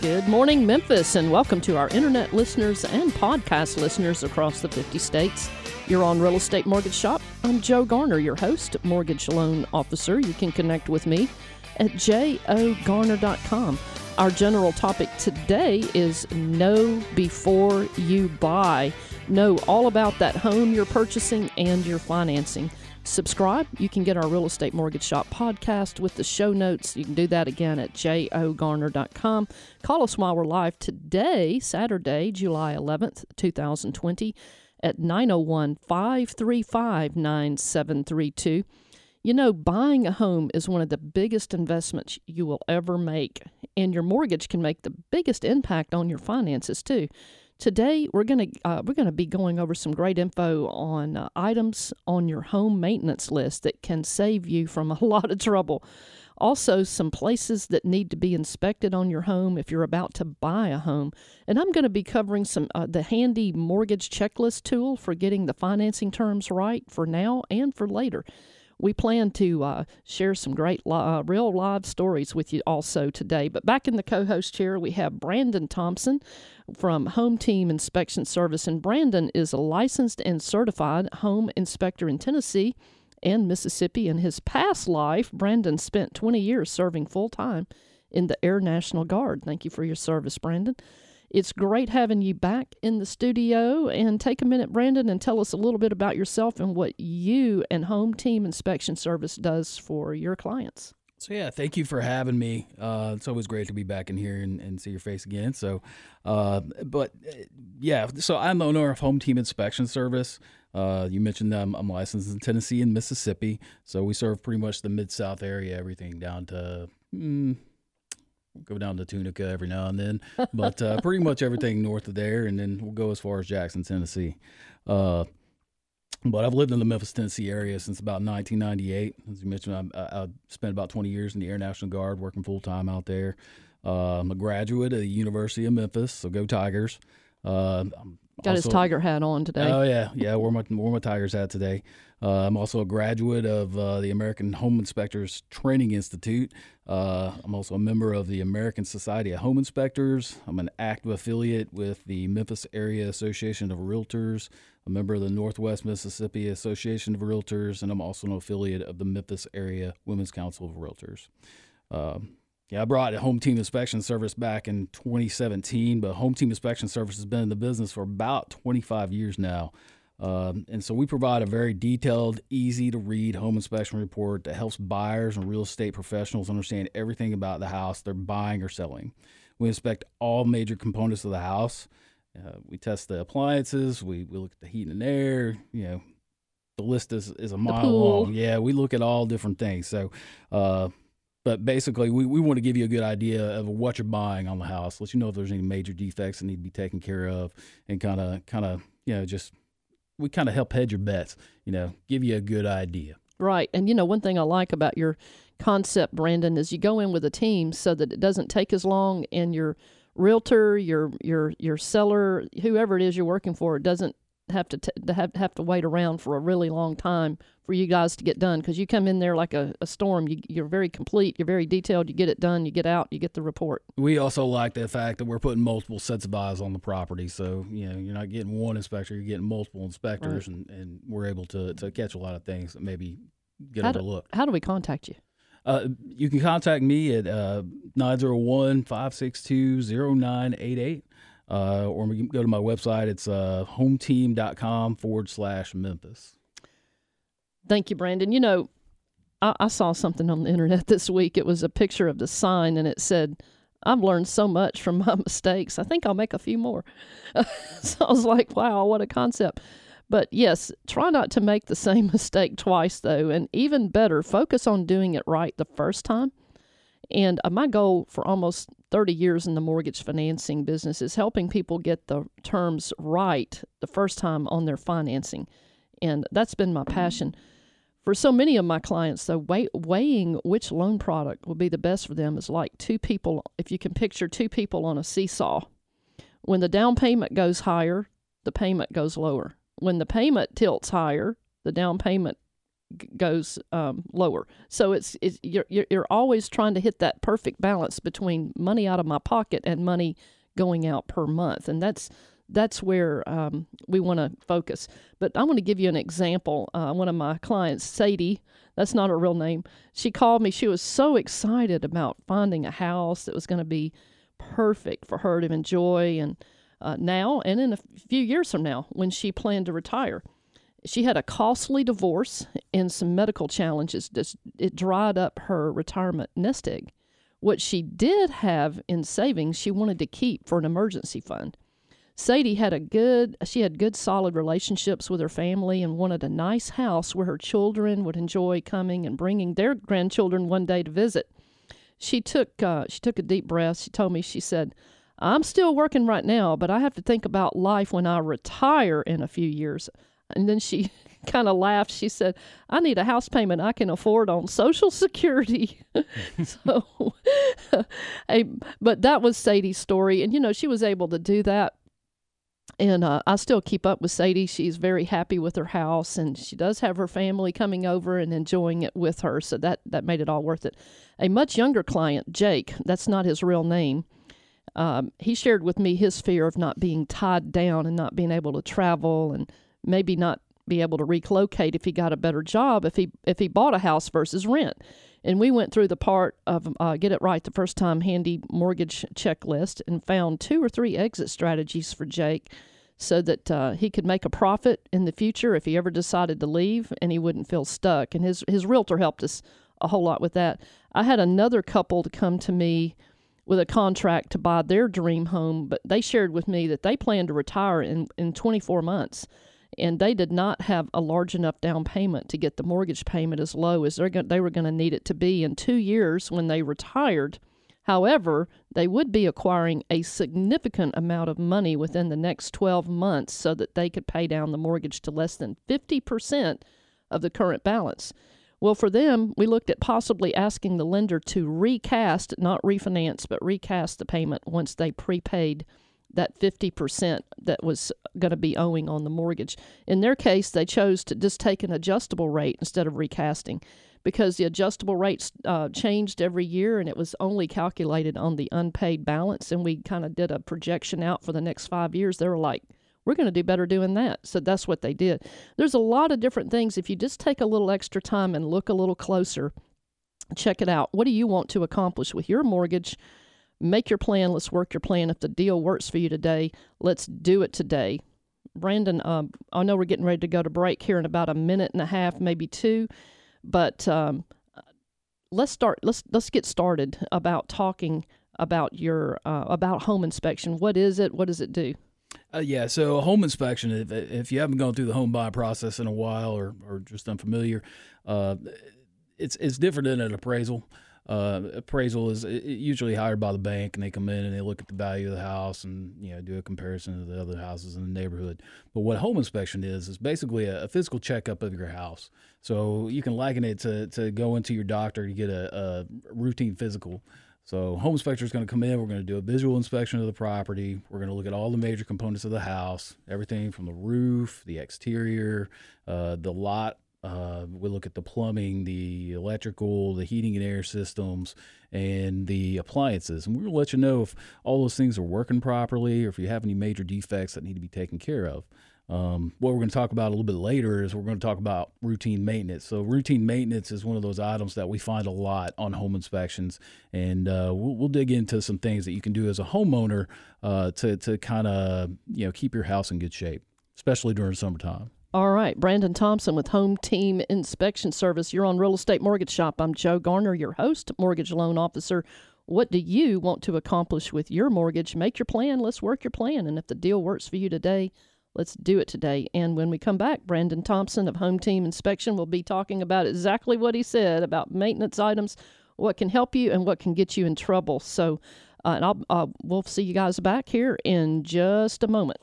Good morning, Memphis, and welcome to our internet listeners and podcast listeners across the 50 states. You're on Real Estate Mortgage Shop. I'm Joe Garner, your host, mortgage loan officer. You can connect with me at jogarner.com. Our general topic today is know before you buy. Know all about that home you're purchasing and your financing subscribe. You can get our Real Estate Mortgage Shop podcast with the show notes. You can do that again at jogarner.com. Call us while we're live today, Saturday, July 11th, 2020, at 901 535 9732. You know, buying a home is one of the biggest investments you will ever make, and your mortgage can make the biggest impact on your finances, too. Today we're gonna uh, we're gonna be going over some great info on uh, items on your home maintenance list that can save you from a lot of trouble. Also, some places that need to be inspected on your home if you're about to buy a home. And I'm going to be covering some uh, the handy mortgage checklist tool for getting the financing terms right for now and for later we plan to uh, share some great uh, real live stories with you also today. But back in the co host chair, we have Brandon Thompson from Home Team Inspection Service. And Brandon is a licensed and certified home inspector in Tennessee and Mississippi. In his past life, Brandon spent 20 years serving full time in the Air National Guard. Thank you for your service, Brandon. It's great having you back in the studio. And take a minute, Brandon, and tell us a little bit about yourself and what you and Home Team Inspection Service does for your clients. So yeah, thank you for having me. Uh, it's always great to be back in here and, and see your face again. So, uh, but uh, yeah, so I'm the owner of Home Team Inspection Service. Uh, you mentioned I'm, I'm, licensed in Tennessee and Mississippi, so we serve pretty much the Mid South area, everything down to mm, go down to Tunica every now and then, but uh, pretty much everything north of there, and then we'll go as far as Jackson, Tennessee. Uh, but I've lived in the Memphis, Tennessee area since about 1998. As you mentioned, I, I spent about 20 years in the Air National Guard, working full time out there. Uh, I'm a graduate of the University of Memphis, so go Tigers. Uh, Got also, his tiger hat on today. Oh yeah, yeah. Wore my wore my Tigers hat today. Uh, I'm also a graduate of uh, the American Home Inspectors Training Institute. Uh, I'm also a member of the American Society of Home Inspectors. I'm an active affiliate with the Memphis Area Association of Realtors, a member of the Northwest Mississippi Association of Realtors, and I'm also an affiliate of the Memphis Area Women's Council of Realtors. Yeah, I brought a home team inspection service back in 2017, but home team inspection service has been in the business for about 25 years now. Um, and so we provide a very detailed, easy to read home inspection report that helps buyers and real estate professionals understand everything about the house they're buying or selling. We inspect all major components of the house. Uh, we test the appliances. We, we look at the heat and air. You know, the list is, is a mile long. Yeah, we look at all different things. So, uh, but basically, we, we want to give you a good idea of what you're buying on the house. Let you know if there's any major defects that need to be taken care of, and kind of kind of you know just we kind of help hedge your bets. You know, give you a good idea. Right, and you know one thing I like about your concept, Brandon, is you go in with a team so that it doesn't take as long, and your realtor, your your your seller, whoever it is you're working for, doesn't have to, t- to have have to wait around for a really long time for you guys to get done because you come in there like a, a storm. You, you're very complete. You're very detailed. You get it done. You get out. You get the report. We also like the fact that we're putting multiple sets of eyes on the property. So you know you're not getting one inspector. You're getting multiple inspectors, right. and, and we're able to to catch a lot of things that maybe get how overlooked. Do, how do we contact you? Uh, you can contact me at uh, 901 562 0988 uh, or go to my website. It's uh, hometeam.com forward slash Memphis. Thank you, Brandon. You know, I, I saw something on the internet this week. It was a picture of the sign, and it said, I've learned so much from my mistakes. I think I'll make a few more. so I was like, wow, what a concept. But yes, try not to make the same mistake twice, though. And even better, focus on doing it right the first time. And uh, my goal for almost 30 years in the mortgage financing business is helping people get the terms right the first time on their financing. And that's been my passion. For so many of my clients, though, weigh, weighing which loan product will be the best for them is like two people, if you can picture two people on a seesaw. When the down payment goes higher, the payment goes lower. When the payment tilts higher, the down payment goes um, lower. So it's, it's you're, you're always trying to hit that perfect balance between money out of my pocket and money going out per month, and that's that's where um, we want to focus. But I want to give you an example. Uh, one of my clients, Sadie, that's not her real name. She called me. She was so excited about finding a house that was going to be perfect for her to enjoy, and uh, now and in a few years from now, when she planned to retire. She had a costly divorce and some medical challenges. It dried up her retirement nest egg. What she did have in savings, she wanted to keep for an emergency fund. Sadie had a good she had good solid relationships with her family and wanted a nice house where her children would enjoy coming and bringing their grandchildren one day to visit. She took uh, she took a deep breath. She told me she said, "I'm still working right now, but I have to think about life when I retire in a few years." And then she kind of laughed. She said, I need a house payment I can afford on Social Security. so, a, but that was Sadie's story. And, you know, she was able to do that and uh, I still keep up with Sadie. She's very happy with her house, and she does have her family coming over and enjoying it with her. So that that made it all worth it. A much younger client, Jake, that's not his real name. Um, he shared with me his fear of not being tied down and not being able to travel and maybe not be able to relocate if he got a better job if he if he bought a house versus rent. And we went through the part of uh, get it right the first time handy mortgage checklist and found two or three exit strategies for Jake so that uh, he could make a profit in the future if he ever decided to leave and he wouldn't feel stuck. And his, his realtor helped us a whole lot with that. I had another couple to come to me with a contract to buy their dream home, but they shared with me that they plan to retire in, in 24 months and they did not have a large enough down payment to get the mortgage payment as low as going, they were going to need it to be in two years when they retired. However, they would be acquiring a significant amount of money within the next 12 months so that they could pay down the mortgage to less than 50% of the current balance. Well, for them, we looked at possibly asking the lender to recast, not refinance, but recast the payment once they prepaid that 50% that was going to be owing on the mortgage. In their case, they chose to just take an adjustable rate instead of recasting because the adjustable rates uh, changed every year and it was only calculated on the unpaid balance. And we kind of did a projection out for the next five years. They were like, we're going to do better doing that. So that's what they did. There's a lot of different things. If you just take a little extra time and look a little closer, check it out. What do you want to accomplish with your mortgage? Make your plan. Let's work your plan. If the deal works for you today, let's do it today. Brandon, um, I know we're getting ready to go to break here in about a minute and a half, maybe two, but um, let's start. Let's let's get started about talking about your uh, about home inspection. What is it? What does it do? Uh, yeah, so a home inspection, if, if you haven't gone through the home buy process in a while or, or just unfamiliar, uh, it's it's different than an appraisal uh, appraisal is usually hired by the bank, and they come in and they look at the value of the house and you know do a comparison to the other houses in the neighborhood. But what home inspection is is basically a, a physical checkup of your house. So you can liken it to to go into your doctor to get a, a routine physical. So home inspector is going to come in. We're going to do a visual inspection of the property. We're going to look at all the major components of the house, everything from the roof, the exterior, uh, the lot uh, we look at the plumbing, the electrical, the heating and air systems, and the appliances. And we'll let you know if all those things are working properly or if you have any major defects that need to be taken care of. Um, what we're going to talk about a little bit later is we're going to talk about routine maintenance. So, routine maintenance is one of those items that we find a lot on home inspections, and uh, we'll, we'll, dig into some things that you can do as a homeowner uh, to to kind of you know keep your house in good shape, especially during summertime. All right, Brandon Thompson with Home Team Inspection Service. You're on Real Estate Mortgage Shop. I'm Joe Garner, your host, mortgage loan officer. What do you want to accomplish with your mortgage? Make your plan. Let's work your plan. And if the deal works for you today, let's do it today. And when we come back, Brandon Thompson of Home Team Inspection will be talking about exactly what he said about maintenance items, what can help you, and what can get you in trouble. So, uh, and I'll, uh, we'll see you guys back here in just a moment.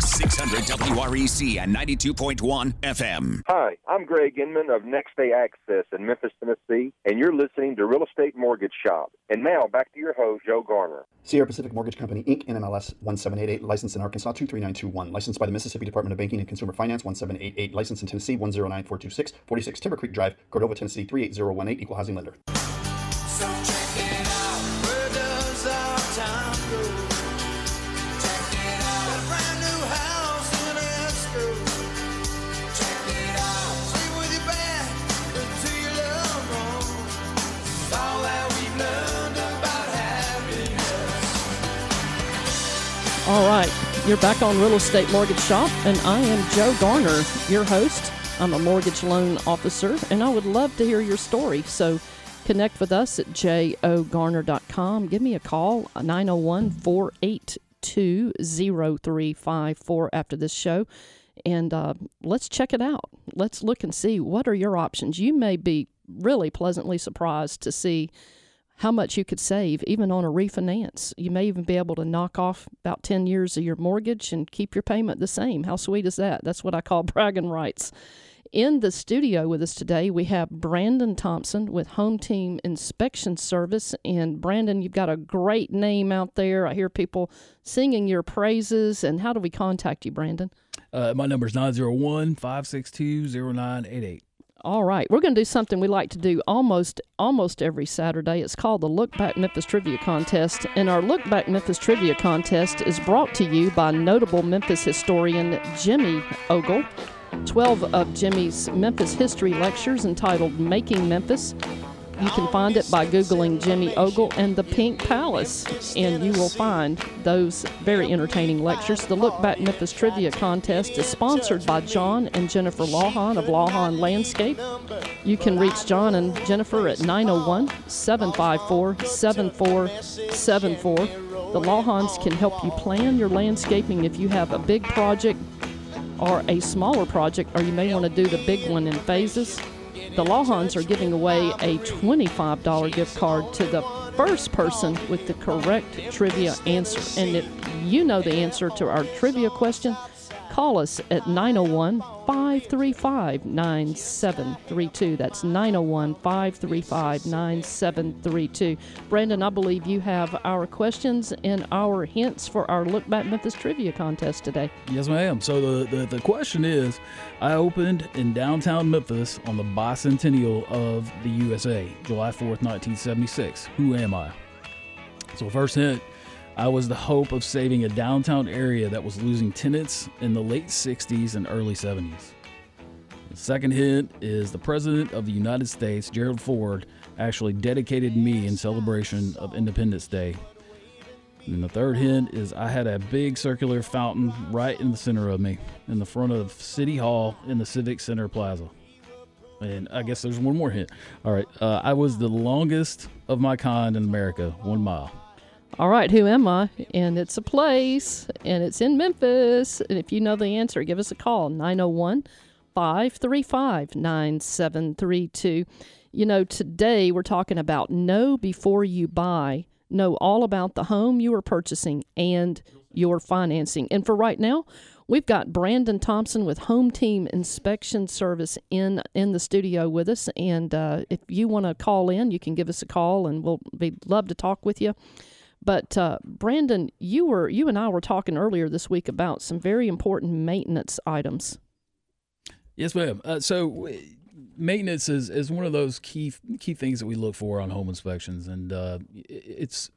600 WREC and 92.1 FM. Hi, I'm Greg Inman of Next Day Access in Memphis, Tennessee, and you're listening to Real Estate Mortgage Shop. And now back to your host, Joe Garner. Sierra Pacific Mortgage Company, Inc., NMLS 1788, licensed in Arkansas 23921, licensed by the Mississippi Department of Banking and Consumer Finance 1788, licensed in Tennessee 109426, 46 Timber Creek Drive, Cordova, Tennessee 38018, equal housing lender. So you're back on Real Estate Mortgage Shop, and I am Joe Garner, your host. I'm a mortgage loan officer, and I would love to hear your story. So connect with us at jogarner.com. Give me a call, 901 482 0354 after this show, and uh, let's check it out. Let's look and see what are your options. You may be really pleasantly surprised to see how much you could save even on a refinance. You may even be able to knock off about 10 years of your mortgage and keep your payment the same. How sweet is that? That's what I call bragging rights. In the studio with us today, we have Brandon Thompson with Home Team Inspection Service. And Brandon, you've got a great name out there. I hear people singing your praises. And how do we contact you, Brandon? Uh, my number is 901 562 0988. All right, we're going to do something we like to do almost almost every Saturday. It's called the Look Back Memphis Trivia Contest, and our Look Back Memphis Trivia Contest is brought to you by notable Memphis historian Jimmy Ogle. 12 of Jimmy's Memphis history lectures entitled Making Memphis. You can find it by Googling Jimmy Ogle and the Pink Palace, and you will find those very entertaining lectures. The Look Back Memphis Trivia Contest is sponsored by John and Jennifer Lawhon of Lawhon Landscape. You can reach John and Jennifer at 901 754 7474. The Lawhons can help you plan your landscaping if you have a big project or a smaller project, or you may want to do the big one in phases. The Lawhons are giving away a $25 gift card to the first person with the correct trivia answer. And if you know the answer to our trivia question, call us at 901 535 9732. That's 901 535 9732. Brandon, I believe you have our questions and our hints for our Look Back Memphis Trivia contest today. Yes, ma'am. So the, the, the question is I opened in downtown Memphis on the bicentennial of the USA, July 4th, 1976. Who am I? So, first hint I was the hope of saving a downtown area that was losing tenants in the late 60s and early 70s. The second hint is the President of the United States, Gerald Ford, actually dedicated me in celebration of Independence Day. And the third hint is I had a big circular fountain right in the center of me, in the front of City Hall in the Civic Center Plaza. And I guess there's one more hint. All right, uh, I was the longest of my kind in America, one mile. All right, who am I? And it's a place, and it's in Memphis. And if you know the answer, give us a call 901 535 9732. You know, today we're talking about know before you buy, know all about the home you are purchasing and your financing. And for right now, we've got Brandon Thompson with Home Team Inspection Service in in the studio with us. And uh, if you want to call in, you can give us a call, and we'll be love to talk with you. But uh, Brandon, you were you and I were talking earlier this week about some very important maintenance items. Yes, ma'am. Uh, so maintenance is, is one of those key key things that we look for on home inspections, and uh, it's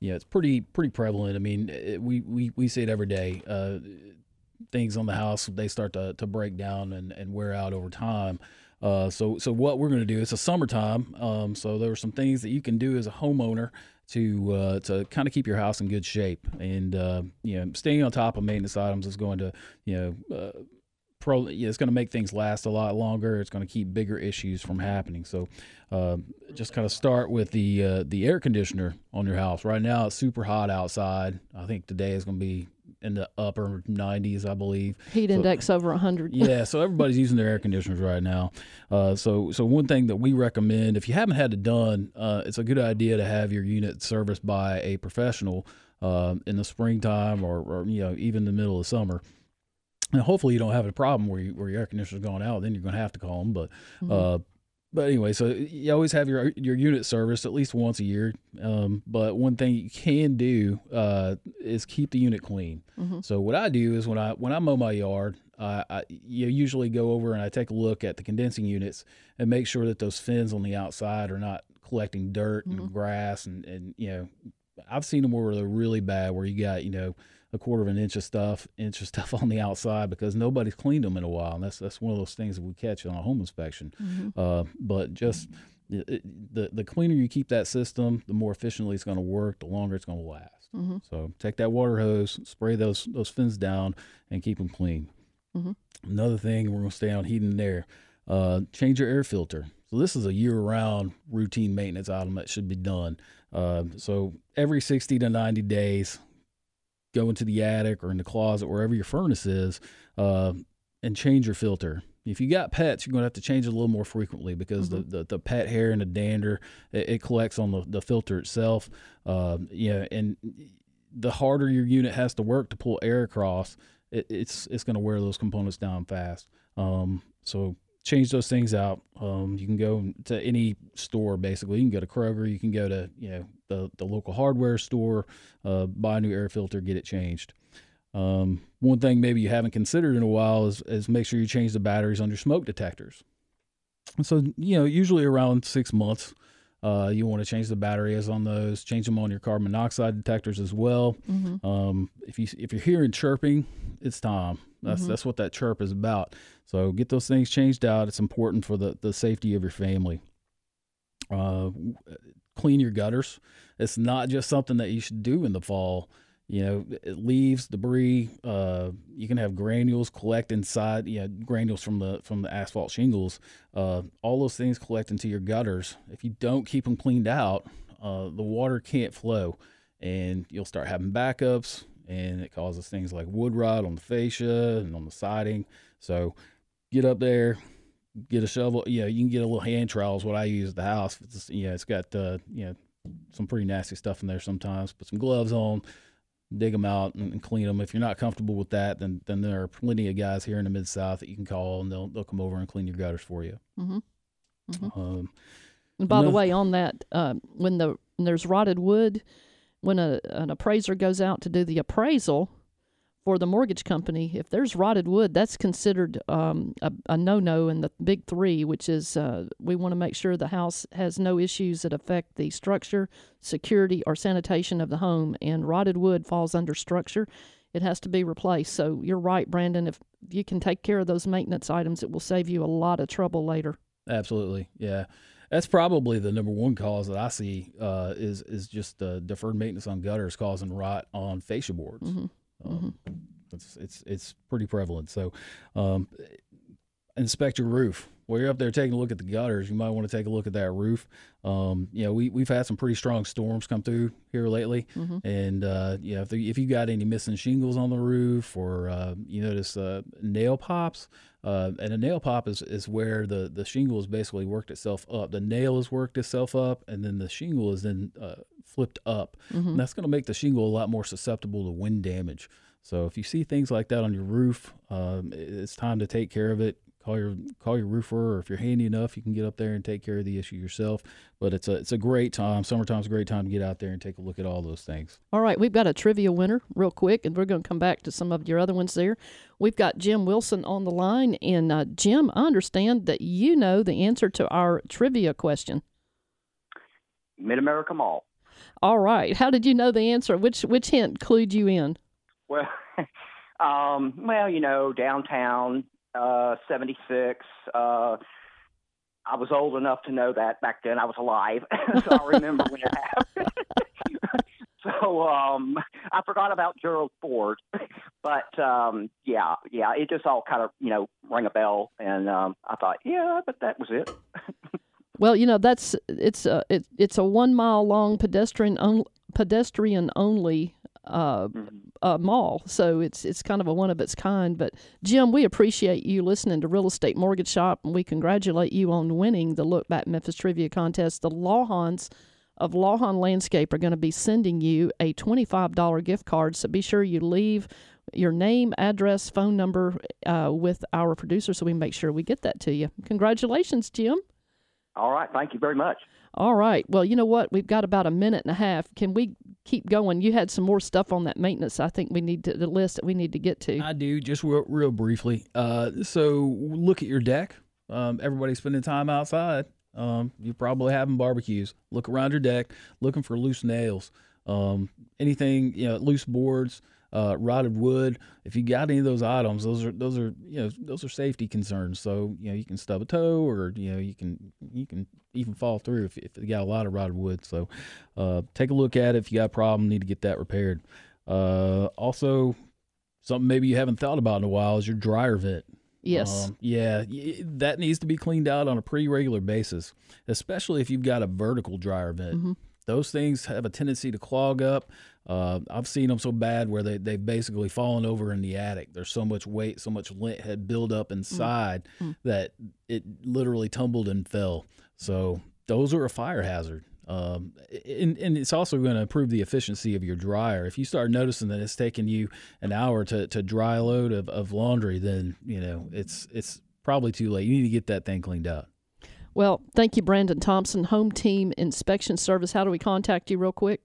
yeah, it's pretty pretty prevalent. I mean, it, we, we we see it every day. Uh, things on the house they start to, to break down and, and wear out over time. Uh, so so what we're going to do? It's a summertime, um, so there are some things that you can do as a homeowner to uh, to kind of keep your house in good shape, and uh, you know, staying on top of maintenance items is going to you know. Uh, pro, yeah, it's going to make things last a lot longer. It's going to keep bigger issues from happening. So, uh, just kind of start with the uh, the air conditioner on your house. Right now, it's super hot outside. I think today is going to be in the upper 90s, I believe. Heat So- index over 100. yeah, so everybody's using their air conditioners right now. Uh, so, so one thing that we recommend, if you haven't had it done, uh, it's a good idea to have your unit serviced by a professional. uh, in the springtime or, or you know even the middle of summer. And hopefully you don't have a problem where, you, where your air conditioner's going out. Then you're going to have to call them. But uh, but anyway, so you always have your your unit serviced at least once a year. Um, but one thing you can do uh, is keep the unit clean. So what I do is when I when I mow my yard, uh, I you usually go over and I take a look at the condensing units and make sure that those fins on the outside are not collecting dirt and grass and and you know I've seen them where they're really bad, where you got you know a quarter of an inch of stuff, inch of stuff on the outside because nobody's cleaned them in a while, and that's that's one of those things that we catch on a home inspection. Uh, but just it- the the cleaner you keep that system, the more efficiently it's going to work, the longer it's going to last. So take that water hose, spray those those fins down, and keep them clean. Another thing, we're going to stay on heating and air. Uh, change your air filter. So this is a year-round routine maintenance item that should be done. Uh, so every 60 to 90 days, go into the attic or in the closet, wherever your furnace is, uh, and change your filter. If you got pets, you're going to have to change it a little more frequently because the, the, the pet hair and the dander it, it collects on the, the filter itself. Uh, yeah, and the harder your unit has to work to pull air across, it, it's it's going to wear those components down fast. Um, so change those things out. Um, you can go to any store basically. You can go to Kroger. You can go to you know the the local hardware store, uh, buy a new air filter, get it changed. Um, one thing maybe you haven't considered in a while is, is make sure you change the batteries on your smoke detectors. And so, you know, usually around six months, uh, you want to change the batteries on those, change them on your carbon monoxide detectors as well. Um, if you if you're hearing chirping, it's time. That's that's what that chirp is about. So get those things changed out. It's important for the the safety of your family. Uh, clean your gutters. It's not just something that you should do in the fall. You know, leaves, debris. Uh, you can have granules collect inside. You know, granules from the from the asphalt shingles. Uh, all those things collect into your gutters. If you don't keep them cleaned out, uh, the water can't flow, and you'll start having backups, and it causes things like wood rot on the fascia and on the siding. So, get up there, get a shovel. You know, you can get a little hand trowel is what I use at the house. It's, you know, it's got uh, you know some pretty nasty stuff in there sometimes. Put some gloves on, dig them out and, and clean them. If you're not comfortable with that, then then there are plenty of guys here in the mid South that you can call and they'll they'll come over and clean your gutters for you. Mhm. Um, And by the way, on that, uh, when the when there's rotted wood, when a, an appraiser goes out to do the appraisal for the mortgage company, if there's rotted wood, that's considered um, a, a no-no in the big three, which is uh, we want to make sure the house has no issues that affect the structure, security, or sanitation of the home. And rotted wood falls under structure. It has to be replaced. So you're right, Brandon. If you can take care of those maintenance items, it will save you a lot of trouble later. Absolutely, yeah. That's probably the number one cause that I see uh, is is just uh, deferred maintenance on gutters causing rot on fascia boards. Um, It's it's it's pretty prevalent. So, um, inspect your roof. While you're up there taking a look at the gutters, you might want to take a look at that roof. Um, you know, we we've had some pretty strong storms come through here lately, and uh, you know, if, the, if you got any missing shingles on the roof or uh, you notice uh, nail pops, uh, and a nail pop is, is where the the shingle has basically worked itself up. The nail has worked itself up, and then the shingle is then uh, flipped up. And that's going to make the shingle a lot more susceptible to wind damage. So if you see things like that on your roof, um, it's time to take care of it. Call your call your roofer, or if you're handy enough, you can get up there and take care of the issue yourself. But it's a it's a great time. Summertime's a great time to get out there and take a look at all those things. All right, we've got a trivia winner real quick, and we're going to come back to some of your other ones there. We've got Jim Wilson on the line. And uh, Jim, I understand that you know the answer to our trivia question. Mid America Mall. All right, how did you know the answer? Which which hint clued you in? Well, um, well, you know, downtown, uh, 76. Uh, I was old enough to know that back then I was alive, so I remember when it happened. so um, I forgot about Gerald Ford, but um, yeah, yeah, it just all kind of you know rang a bell, and um, I thought, yeah, but that was it. Well, you know that's it's a it, it's a one mile long pedestrian on, pedestrian only uh, uh, mall, so it's it's kind of a one of its kind. But Jim, we appreciate you listening to Real Estate Mortgage Shop, and we congratulate you on winning the Look Back Memphis Trivia Contest. The Lawhons of Lawhon Landscape are going to be sending you a $25 gift card. So be sure you leave your name, address, phone number uh, with our producer so we make sure we get that to you. Congratulations, Jim. All right. Thank you very much. All right. Well, you know what? We've got about a minute and a half. Can we keep going? You had some more stuff on that maintenance. I think we need to the list that we need to get to. I do just real, real briefly. Uh, so look at your deck. Um, everybody's spending time outside. Um, you're probably having barbecues. Look around your deck, looking for loose nails, um, anything you know, loose boards, uh, rotted wood. If you got any of those items, those are those are you know those are safety concerns. So you know you can stub a toe, or you know you can you can even fall through if, if you got a lot of rotted wood. So uh, take a look at it. If you got a problem, need to get that repaired. Uh, also, something maybe you haven't thought about in a while is your dryer vent. yes. Um, yeah, that needs to be cleaned out on a pretty regular basis, especially if you've got a vertical dryer vent. Those things have a tendency to clog up. Uh, I've seen them so bad where they they've basically fallen over in the attic. There's so much weight, so much lint had built up inside that it literally tumbled and fell. So those are a fire hazard. Um, and, and it's also going to improve the efficiency of your dryer. If you start noticing that it's taking you an hour to, to dry a load of, of laundry, then you know it's it's probably too late. You need to get that thing cleaned up. Well, thank you, Brandon Thompson, Home Team Inspection Service. How do we contact you, real quick?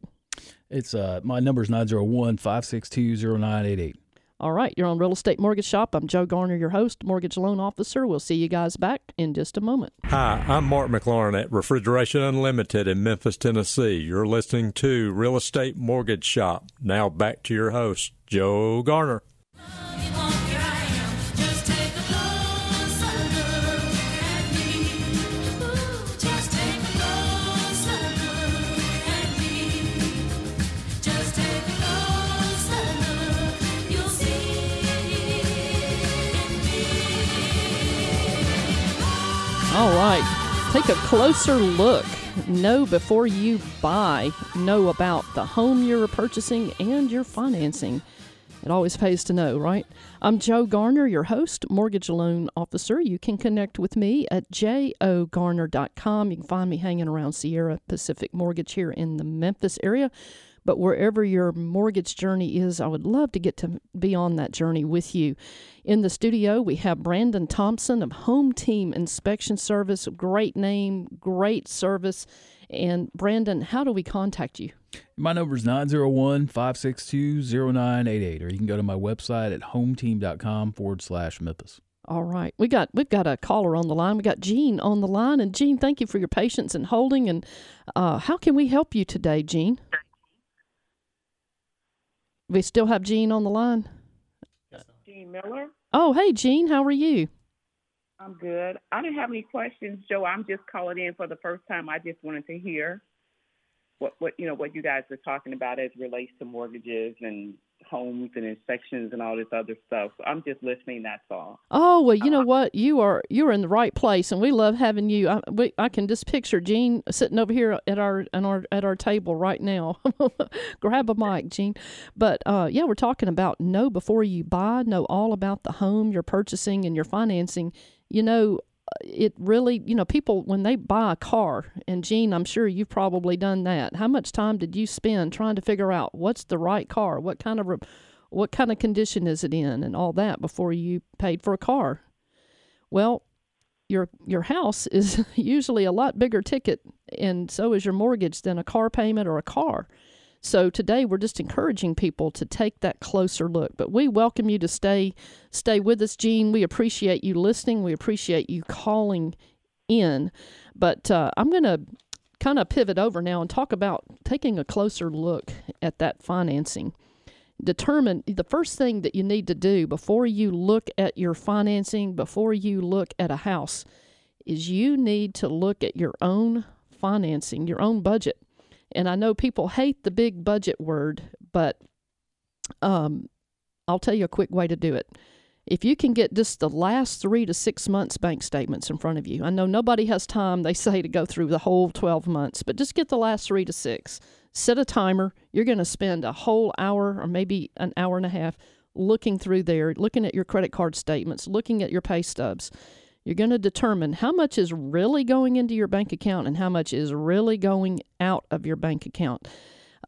It's uh my number is 901-562-0988. All right, you're on Real Estate Mortgage Shop. I'm Joe Garner, your host, mortgage loan officer. We'll see you guys back in just a moment. Hi, I'm Mark McLaurin at Refrigeration Unlimited in Memphis, Tennessee. You're listening to Real Estate Mortgage Shop. Now back to your host, Joe Garner. All right, take a closer look. Know before you buy. Know about the home you're purchasing and your financing. It always pays to know, right? I'm Joe Garner, your host, mortgage loan officer. You can connect with me at jogarner.com. You can find me hanging around Sierra Pacific Mortgage here in the Memphis area. But wherever your mortgage journey is, I would love to get to be on that journey with you. In the studio, we have Brandon Thompson of Home Team Inspection Service. Great name, great service. And Brandon, how do we contact you? My number is 901-562-0988 or you can go to my website at hometeam.com forward slash Memphis. All right, we got we've got a caller on the line. We got Jean on the line, and Jean, thank you for your patience and holding. And uh, how can we help you today, Jean? We still have Jean on the line. Jean Miller. Oh, hey, Jean, how are you? I'm good. I didn't have any questions, Joe. I'm just calling in for the first time. I just wanted to hear what what you know what you guys are talking about as it relates to mortgages and homes and inspections and all this other stuff. So I'm just listening. That's all. Oh well, you know what? You are you are in the right place, and we love having you. I, we, I can just picture Jean sitting over here at our at our at our table right now. Grab a mic, Jean. But uh, yeah, we're talking about know before you buy. Know all about the home you're purchasing and your financing. You know, it really you know people when they buy a car and Jean, I'm sure you've probably done that. How much time did you spend trying to figure out what's the right car? What kind of what kind of condition is it in and all that before you paid for a car? Well, your your house is usually a lot bigger ticket and so is your mortgage than a car payment or a car. So today we're just encouraging people to take that closer look. But we welcome you to stay stay with us, Jean. We appreciate you listening. We appreciate you calling in. But uh, I'm going to kind of pivot over now and talk about taking a closer look at that financing. Determine the first thing that you need to do before you look at your financing, before you look at a house, is you need to look at your own financing, your own budget. And I know people hate the big budget word, but um, I'll tell you a quick way to do it. If you can get just the last three to six months bank statements in front of you, I know nobody has time, they say, to go through the whole 12 months, but just get the last three to six. Set a timer. You're going to spend a whole hour or maybe an hour and a half looking through there, looking at your credit card statements, looking at your pay stubs. You're going to determine how much is really going into your bank account and how much is really going out of your bank account.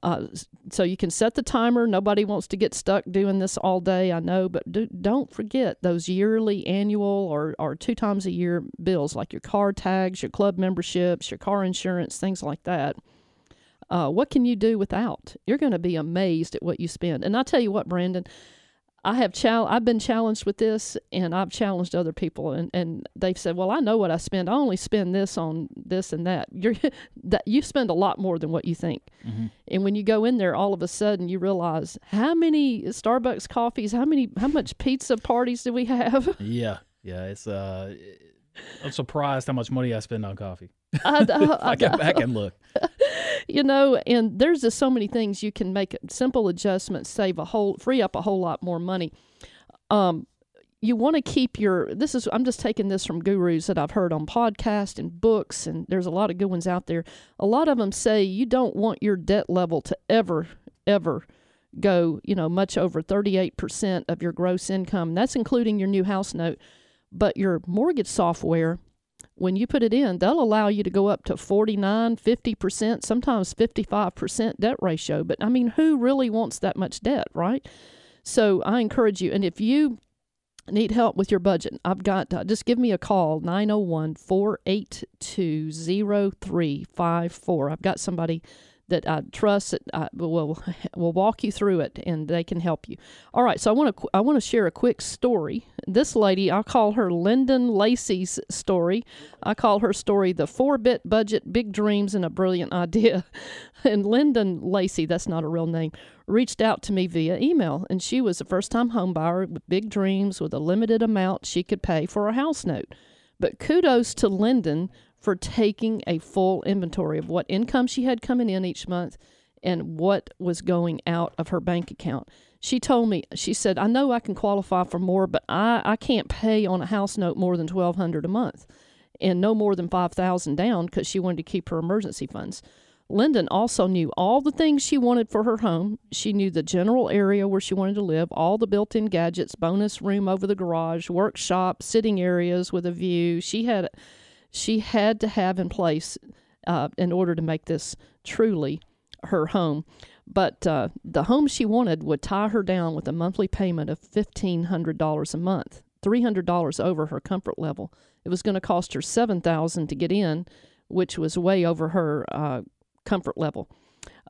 Uh, so you can set the timer. Nobody wants to get stuck doing this all day, I know, but do, don't forget those yearly, annual, or, or two times a year bills like your car tags, your club memberships, your car insurance, things like that. Uh, what can you do without? You're going to be amazed at what you spend. And I tell you what, Brandon, I have chal- I've been challenged with this, and I've challenged other people, and, and they've said, "Well, I know what I spend. I only spend this on this and that." You're that you spend a lot more than what you think. And when you go in there, all of a sudden you realize how many Starbucks coffees, how many, how much pizza parties do we have? Yeah, yeah. It's uh, I'm surprised how much money I spend on coffee. I, I- I get back and look. you know, and there's just so many things you can make simple adjustments, save a whole, free up a whole lot more money. Um, you want to keep your this is i'm just taking this from gurus that i've heard on podcasts and books and there's a lot of good ones out there a lot of them say you don't want your debt level to ever ever go you know much over 38% of your gross income that's including your new house note but your mortgage software when you put it in they'll allow you to go up to 49 50% sometimes 55% debt ratio but i mean who really wants that much debt right so i encourage you and if you need help with your budget, I've got uh, just give me a call 901 482 0354. I've got somebody that I trust that I will will walk you through it and they can help you. All right, so I want to I want to share a quick story. This lady, I'll call her Lyndon Lacey's story. I call her story the 4-bit budget, big dreams and a brilliant idea. And Lyndon Lacey, that's not a real name, reached out to me via email and she was a first-time home buyer with big dreams with a limited amount she could pay for a house note. But kudos to Lyndon for taking a full inventory of what income she had coming in each month and what was going out of her bank account. She told me, she said, I know I can qualify for more, but I, I can't pay on a house note more than twelve hundred a month and no more than five thousand down because she wanted to keep her emergency funds. Lyndon also knew all the things she wanted for her home. She knew the general area where she wanted to live, all the built in gadgets, bonus room over the garage, workshop, sitting areas with a view. She had she had to have in place uh, in order to make this truly her home. But uh, the home she wanted would tie her down with a monthly payment of $1,500 a month, $300 over her comfort level. It was going to cost her 7000 to get in, which was way over her uh, comfort level.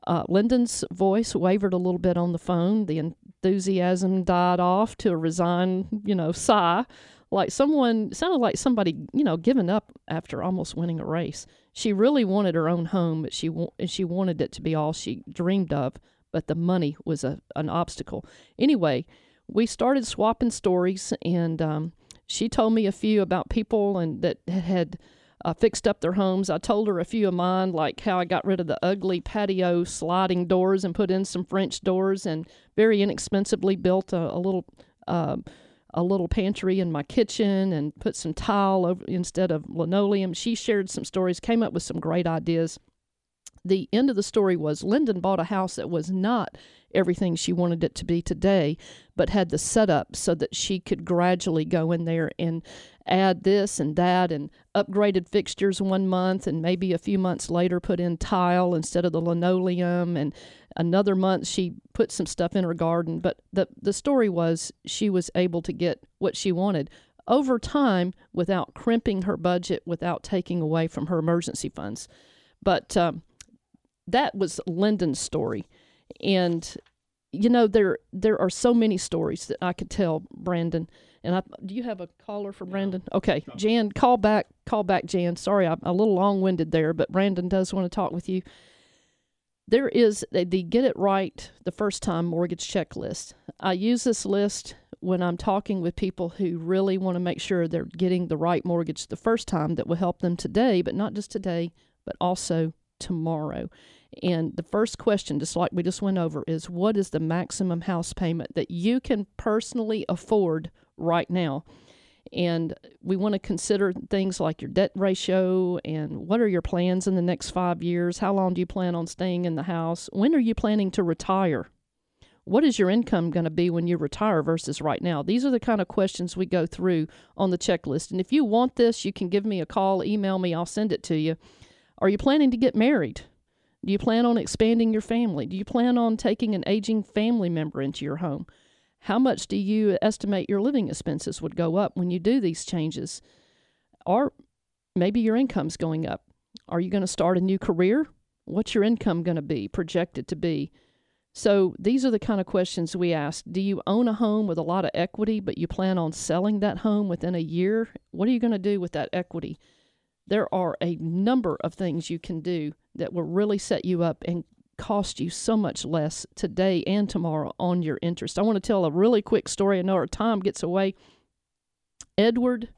Uh, Lyndon's voice wavered a little bit on the phone. The enthusiasm died off to a resigned, you know, sigh, like someone sounded like somebody, you know, giving up after almost winning a race. She really wanted her own home, but she and she wanted it to be all she dreamed of. But the money was a an obstacle. Anyway, we started swapping stories, and um, she told me a few about people and that had uh, fixed up their homes. I told her a few of mine, like how I got rid of the ugly patio sliding doors and put in some French doors, and very inexpensively built a, a little um a little pantry in my kitchen and put some tile over instead of linoleum. She shared some stories, came up with some great ideas. The end of the story was Lyndon bought a house that was not everything she wanted it to be today, but had the setup so that she could gradually go in there and add this and that and upgraded fixtures one month and maybe a few months later put in tile instead of the linoleum and another month she put some stuff in her garden but the the story was she was able to get what she wanted over time without crimping her budget without taking away from her emergency funds. But um, that was Lyndon's story. And you know there there are so many stories that I could tell Brandon. And I do you have a caller for Brandon? Okay. Jan call back call back Jan. Sorry I'm a little long-winded there but Brandon does want to talk with you there is the, get it right the first time mortgage checklist. I use this list when I'm talking with people who really want to make sure they're getting the right mortgage the first time that will help them today, but not just today, but also tomorrow. And the first question, just like we just went over, is what is the maximum house payment that you can personally afford right now? And we want to consider things like your debt ratio and what are your plans in the next five years? How long do you plan on staying in the house? When are you planning to retire? What is your income going to be when you retire versus right now? These are the kind of questions we go through on the checklist. And if you want this, you can give me a call, email me, I'll send it to you. Are you planning to get married? Do you plan on expanding your family? Do you plan on taking an aging family member into your home? How much do you estimate your living expenses would go up when you do these changes? Or maybe your income's going up. Are you going to start a new career? What's your income going to be projected to be? So these are the kind of questions we ask. Do you own a home with a lot of equity, but you plan on selling that home within a year? What are you going to do with that equity? There are a number of things you can do that will really set you up and cost you so much less today and tomorrow on your interest. I want to tell a really quick story. I know our time gets away. Edward,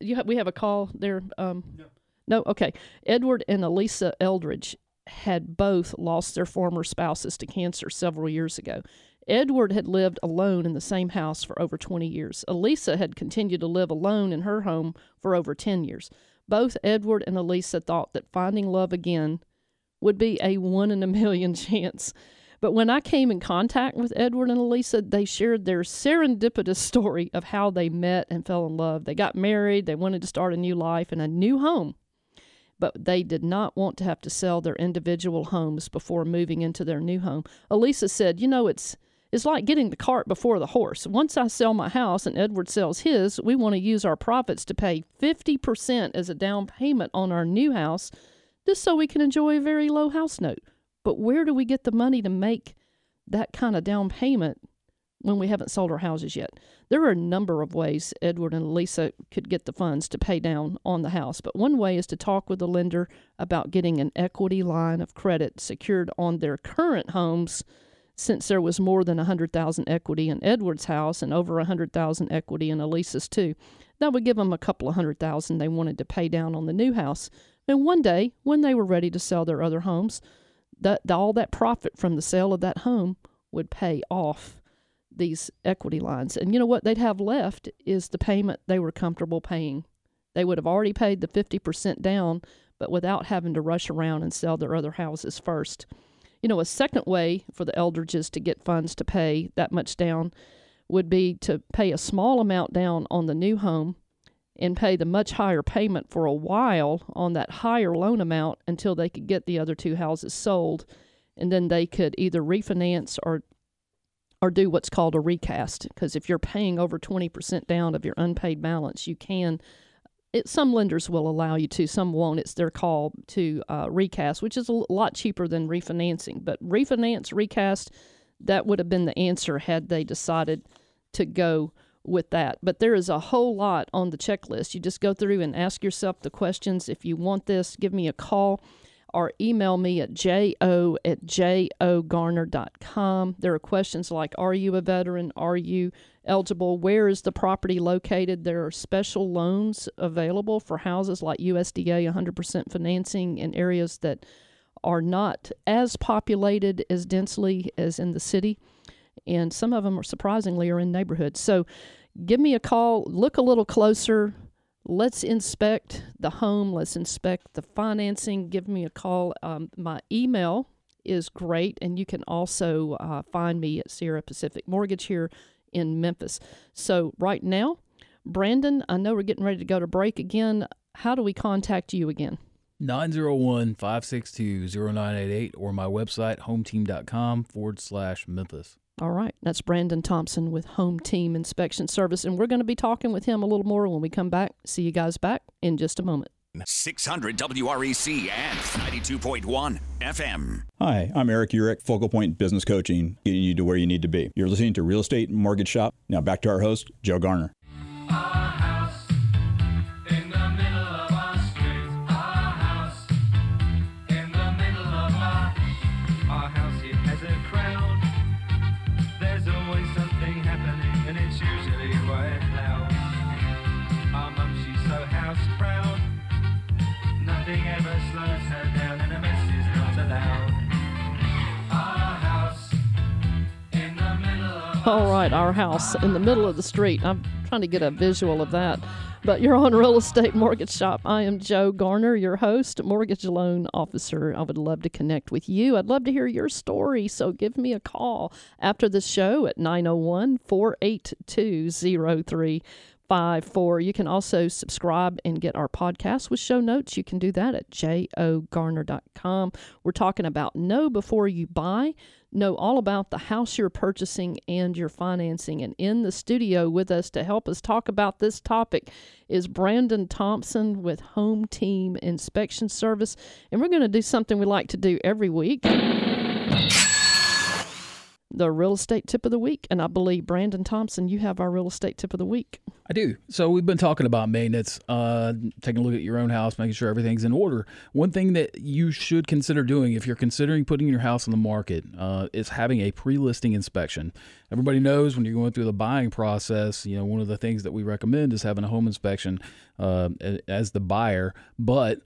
you have, we have a call there. Um, no. no, okay. Edward and Elisa Eldridge had both lost their former spouses to cancer several years ago. Edward had lived alone in the same house for over 20 years. Elisa had continued to live alone in her home for over 10 years. Both Edward and Elisa thought that finding love again would be a one in a million chance. But when I came in contact with Edward and Elisa, they shared their serendipitous story of how they met and fell in love. They got married, they wanted to start a new life and a new home but they did not want to have to sell their individual homes before moving into their new home. Elisa said, "You know, it's it's like getting the cart before the horse. Once I sell my house and Edward sells his, we want to use our profits to pay 50% as a down payment on our new house just so we can enjoy a very low house note. But where do we get the money to make that kind of down payment when we haven't sold our houses yet. There are a number of ways Edward and Lisa could get the funds to pay down on the house, but one way is to talk with the lender about getting an equity line of credit secured on their current homes since there was more than 100,000 equity in Edward's house and over 100,000 equity in Elisa's too. That would give them a couple of hundred thousand they wanted to pay down on the new house. And one day, when they were ready to sell their other homes, that all that profit from the sale of that home would pay off these equity lines. And you know what they'd have left is the payment they were comfortable paying. They would have already paid the 50% down, but without having to rush around and sell their other houses first. You know, a second way for the Eldridges to get funds to pay that much down would be to pay a small amount down on the new home and pay the much higher payment for a while on that higher loan amount until they could get the other two houses sold. And then they could either refinance or or do what's called a recast. Because if you're paying over 20% down of your unpaid balance, you can. It, some lenders will allow you to, some won't. It's their call to uh, recast, which is a lot cheaper than refinancing. But refinance, recast, that would have been the answer had they decided to go with that. But there is a whole lot on the checklist. You just go through and ask yourself the questions. If you want this, give me a call or email me at jo at jogarner.com. There are questions like Are you a veteran? Are you eligible? Where is the property located? There are special loans available for houses like USDA 100% financing in areas that are not as populated as densely as in the city. And some of them are surprisingly are in neighborhoods. So give me a call, look a little closer, let's inspect the home, let's inspect the financing. Give me a call. Um, my email is great, and you can also uh, find me at Sierra Pacific Mortgage here in Memphis. So, right now, Brandon, I know we're getting ready to go to break again. How do we contact you again? 901 562 0988 or my website, hometeam.com forward slash Memphis. All right. That's Brandon Thompson with Home Team Inspection Service. And we're going to be talking with him a little more when we come back. See you guys back in just a moment. 600 WREC and 92.1 FM. Hi, I'm Eric Urich, Focal Point Business Coaching, getting you to where you need to be. You're listening to Real Estate Mortgage Shop. Now back to our host, Joe Garner. Our house in the middle of the street. I'm trying to get a visual of that. But you're on Real Estate Mortgage Shop. I am Joe Garner, your host, mortgage loan officer. I would love to connect with you. I'd love to hear your story. So give me a call after the show at 901 482 0354. You can also subscribe and get our podcast with show notes. You can do that at jogarner.com. We're talking about know before you buy know all about the house you're purchasing and your financing. And in the studio with us to help us talk about this topic is Brandon Thompson with Home Team Inspection Service. And we're going to do something we like to do every week the real estate tip of the week. And I believe, Brandon Thompson, you have our real estate tip of the week. I do. So we've been talking about maintenance, uh, taking a look at your own house, making sure everything's in order. One thing that you should consider doing if you're considering putting your house on the market uh, is having a pre-listing inspection. Everybody knows when you're going through the buying process, you know one of the things that we recommend is having a home inspection uh, as the buyer, but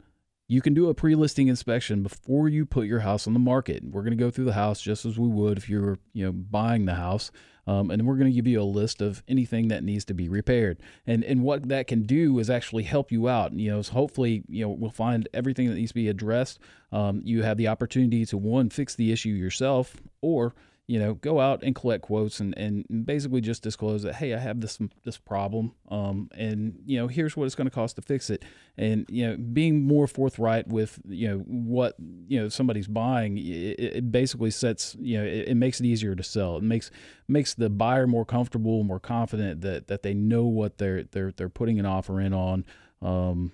you can do a pre-listing inspection before you put your house on the market. We're going to go through the house just as we would if you were, you know, buying the house, um, and we're going to give you a list of anything that needs to be repaired. And and what that can do is actually help you out. You know, so hopefully, you know, we'll find everything that needs to be addressed. Um, you have the opportunity to one fix the issue yourself, or you know, go out and collect quotes and, and basically just disclose that, hey, I have this this problem, um, and you know, here's what it's going to cost to fix it, and you know, being more forthright with you know what you know somebody's buying, it, it basically sets you know it, it, makes it easier to sell. It makes makes the buyer more comfortable, more confident that that they know what they're they're they're putting an offer in on. Um,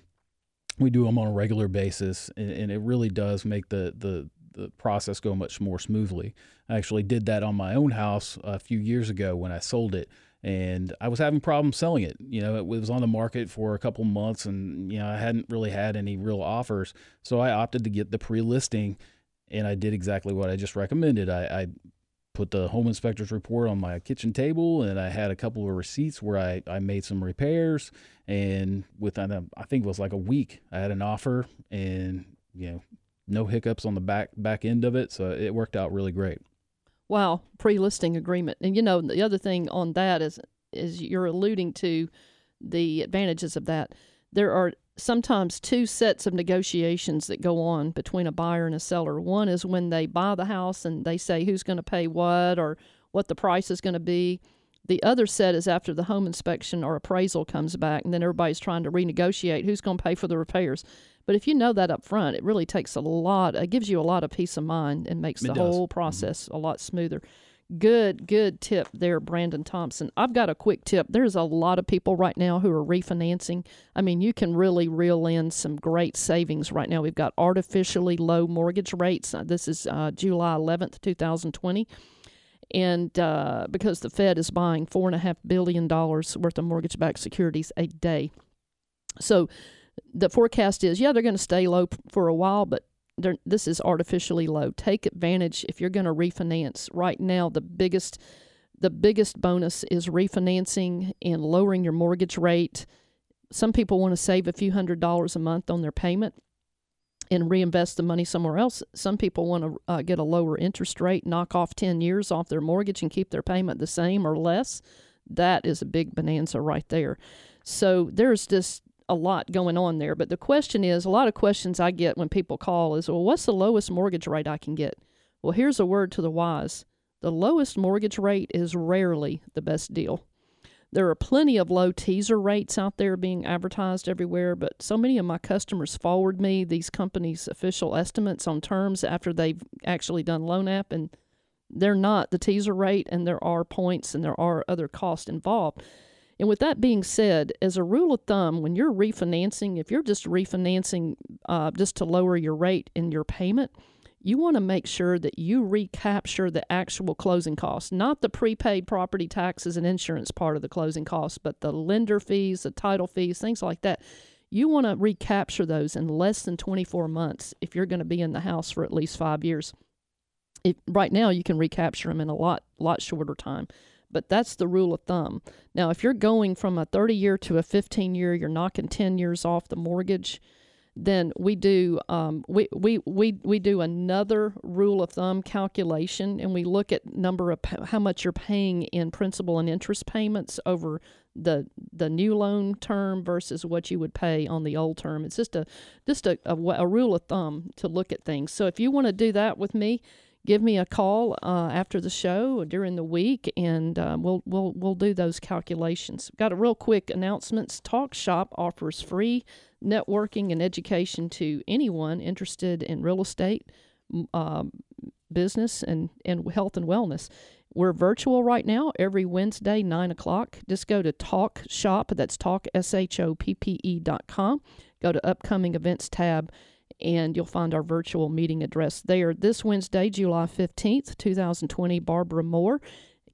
we do them on a regular basis, and, and it really does make the the the process go much more smoothly. I actually did that on my own house a few years ago when I sold it, and I was having problems selling it. You know, it was on the market for a couple months, and you know I hadn't really had any real offers, so I opted to get the pre-listing, and I did exactly what I just recommended. I, I put the home inspector's report on my kitchen table and I had a couple of receipts where I, I made some repairs and within a, I think it was like a week I had an offer and you know no hiccups on the back back end of it, so it worked out really great. Wow, pre-listing agreement, and you know the other thing on that is is you're alluding to the advantages of that. There are sometimes two sets of negotiations that go on between a buyer and a seller. One is when they buy the house and they say who's going to pay what or what the price is going to be. The other set is after the home inspection or appraisal comes back, and then everybody's trying to renegotiate who's going to pay for the repairs. But if you know that up front, it really takes a lot, it gives you a lot of peace of mind and makes It the does. whole process a lot smoother. Good, good tip there, Brandon Thompson. I've got a quick tip. There's a lot of people right now who are refinancing. I mean, you can really reel in some great savings right now. We've got artificially low mortgage rates. This is uh, July 11th, 2020 and uh, because the Fed is buying four and a half billion dollars worth of mortgage-backed securities a day, so the forecast is yeah they're going to stay low p- for a while, but this is artificially low. Take advantage if you're going to refinance right now. The biggest the biggest bonus is refinancing and lowering your mortgage rate. Some people want to save a few hundred dollars a month on their payment and reinvest the money somewhere else. Some people want to uh, get a lower interest rate, knock off 10 years off their mortgage and keep their payment the same or less. That is a big bonanza right there. So there's just a lot going on there. But the question is a lot of questions I get when people call is, well, what's the lowest mortgage rate I can get? Well, here's a word to the wise the lowest mortgage rate is rarely the best deal. There are plenty of low teaser rates out there being advertised everywhere, but so many of my customers forward me these companies' official estimates on terms after they've actually done loan app, and they're not the teaser rate, and there are points and there are other costs involved. And with that being said, as a rule of thumb, when you're refinancing, if you're just refinancing uh, just to lower your rate and your payment, you want to make sure that you recapture the actual closing costs, not the prepaid property taxes and insurance part of the closing costs, but the lender fees, the title fees, things like that. You want to recapture those in less than 24 months if you're going to be in the house for at least five years. Right now, you can recapture them in a lot, lot shorter time but that's the rule of thumb. Now, if you're going from a 30 year to a 15 year, you're knocking 10 years off the mortgage, then we do um, we, we, we, we do another rule of thumb calculation and we look at number of how much you're paying in principal and interest payments over the the new loan term versus what you would pay on the old term. It's just a just a, a, a rule of thumb to look at things. So if you want to do that with me, give me a call uh, after the show or during the week, and uh, we'll we'll we'll do those calculations. Got a real quick announcements. Talk Shop offers free networking and education to anyone interested in real estate, um, business, and and health and wellness. We're virtual right now every Wednesday, 9 o'clock. Just go to Talk Shop, that's talk, S H O P P E dot com. Go to Upcoming Events tab, and you'll find our virtual meeting address there. This Wednesday, July 15th, 2020, Barbara Moore,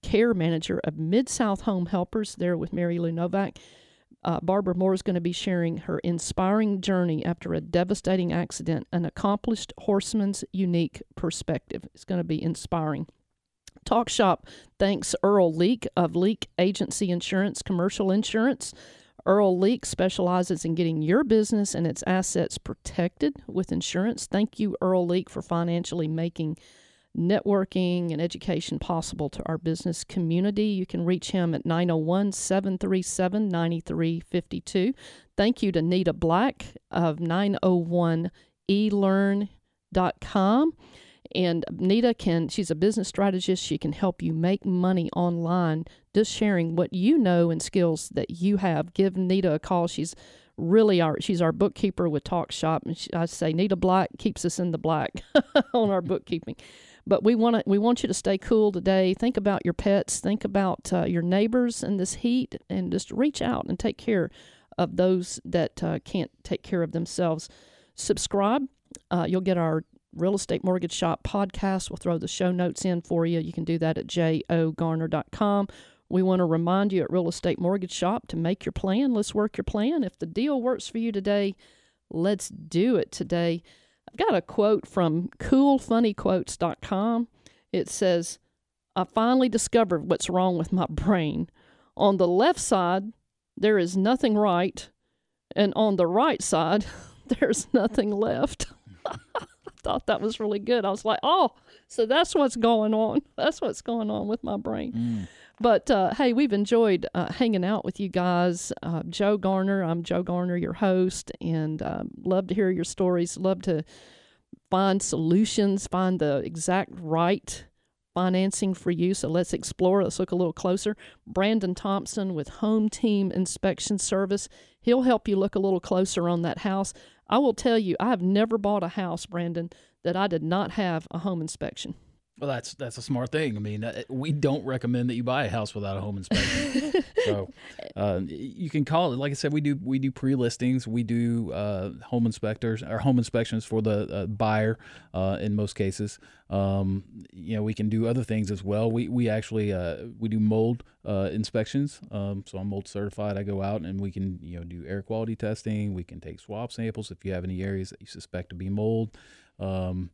care manager of Mid South Home Helpers, there with Mary Lou Novak. Uh, Barbara Moore is going to be sharing her inspiring journey after a devastating accident, an accomplished horseman's unique perspective. It's going to be inspiring. Talk Shop thanks Earl Leak of Leak Agency Insurance Commercial Insurance. Earl Leak specializes in getting your business and its assets protected with insurance. Thank you, Earl Leak, for financially making networking and education possible to our business community. You can reach him at 901 737 9352. Thank you to Nita Black of 901elearn.com. And Nita can, she's a business strategist. She can help you make money online, just sharing what you know and skills that you have. Give Nita a call. She's really our, she's our bookkeeper with Talk Shop. And she, I say Nita Black keeps us in the black on our bookkeeping. But we want to, we want you to stay cool today. Think about your pets. Think about uh, your neighbors in this heat, and just reach out and take care of those that uh, can't take care of themselves. Subscribe. Uh, you'll get our Real Estate Mortgage Shop podcast. We'll throw the show notes in for you. You can do that at jogarner.com. We want to remind you at Real Estate Mortgage Shop to make your plan. Let's work your plan. If the deal works for you today, let's do it today. Got a quote from coolfunnyquotes.com. It says, I finally discovered what's wrong with my brain. On the left side, there is nothing right, and on the right side, there's nothing left. I thought that was really good. I was like, oh, so that's what's going on. That's what's going on with my brain. Mm. But uh, hey, we've enjoyed uh, hanging out with you guys. Uh, Joe Garner, I'm Joe Garner, your host, and um, love to hear your stories. Love to find solutions, find the exact right financing for you. So let's explore. Let's look a little closer. Brandon Thompson with Home Team Inspection Service. He'll help you look a little closer on that house. I will tell you, I have never bought a house, Brandon, that I did not have a home inspection. Well, that's that's a smart thing. I mean, uh, we don't recommend that you buy a house without a home inspection. so uh, you can call it. Like I said, we do we do pre listings. We do uh, home inspectors or home inspections for the uh, buyer uh, in most cases. Um, you know, we can do other things as well. We we actually uh, we do mold uh, inspections. Um, so I'm mold certified. I go out and we can you know do air quality testing. We can take swab samples if you have any areas that you suspect to be mold. Um,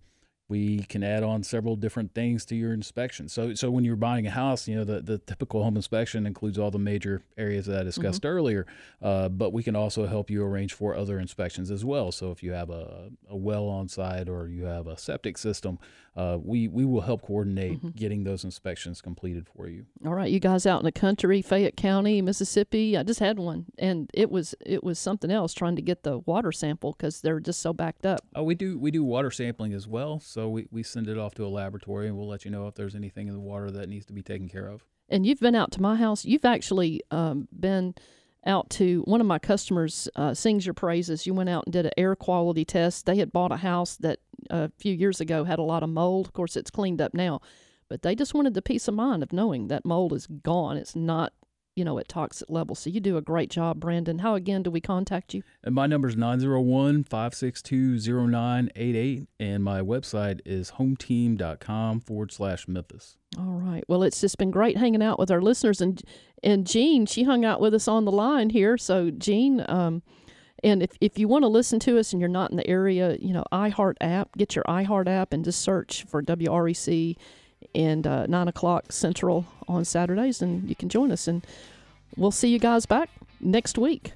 we can add on several different things to your inspection. So, so when you're buying a house, you know the, the typical home inspection includes all the major areas that I discussed earlier, uh, but we can also help you arrange for other inspections as well. So, if you have a, a well on site or you have a septic system, uh, we we will help coordinate getting those inspections completed for you. All right, you guys out in the country, Fayette County, Mississippi. I just had one, and it was it was something else trying to get the water sample because they're just so backed up. Oh, we do we do water sampling as well. So we, we send it off to a laboratory and we'll let you know if there's anything in the water that needs to be taken care of. And you've been out to my house. You've actually um, been out to one of my customers uh, sings your praises. You went out and did an air quality test. They had bought a house that a few years ago had a lot of mold. Of course, it's cleaned up now, but they just wanted the peace of mind of knowing that mold is gone. It's not, you know, at toxic levels. So you do a great job, Brandon. How again do we contact you? And my number is 901 562 0988. And my website is hometeam.com forward slash Memphis. All right. Well, it's just been great hanging out with our listeners, and and Jean, she hung out with us on the line here. So Jean, um, and if if you want to listen to us and you're not in the area, you know, iHeart app, get your iHeart app and just search for WREC and uh, nine o'clock Central on Saturdays, and you can join us. And we'll see you guys back next week.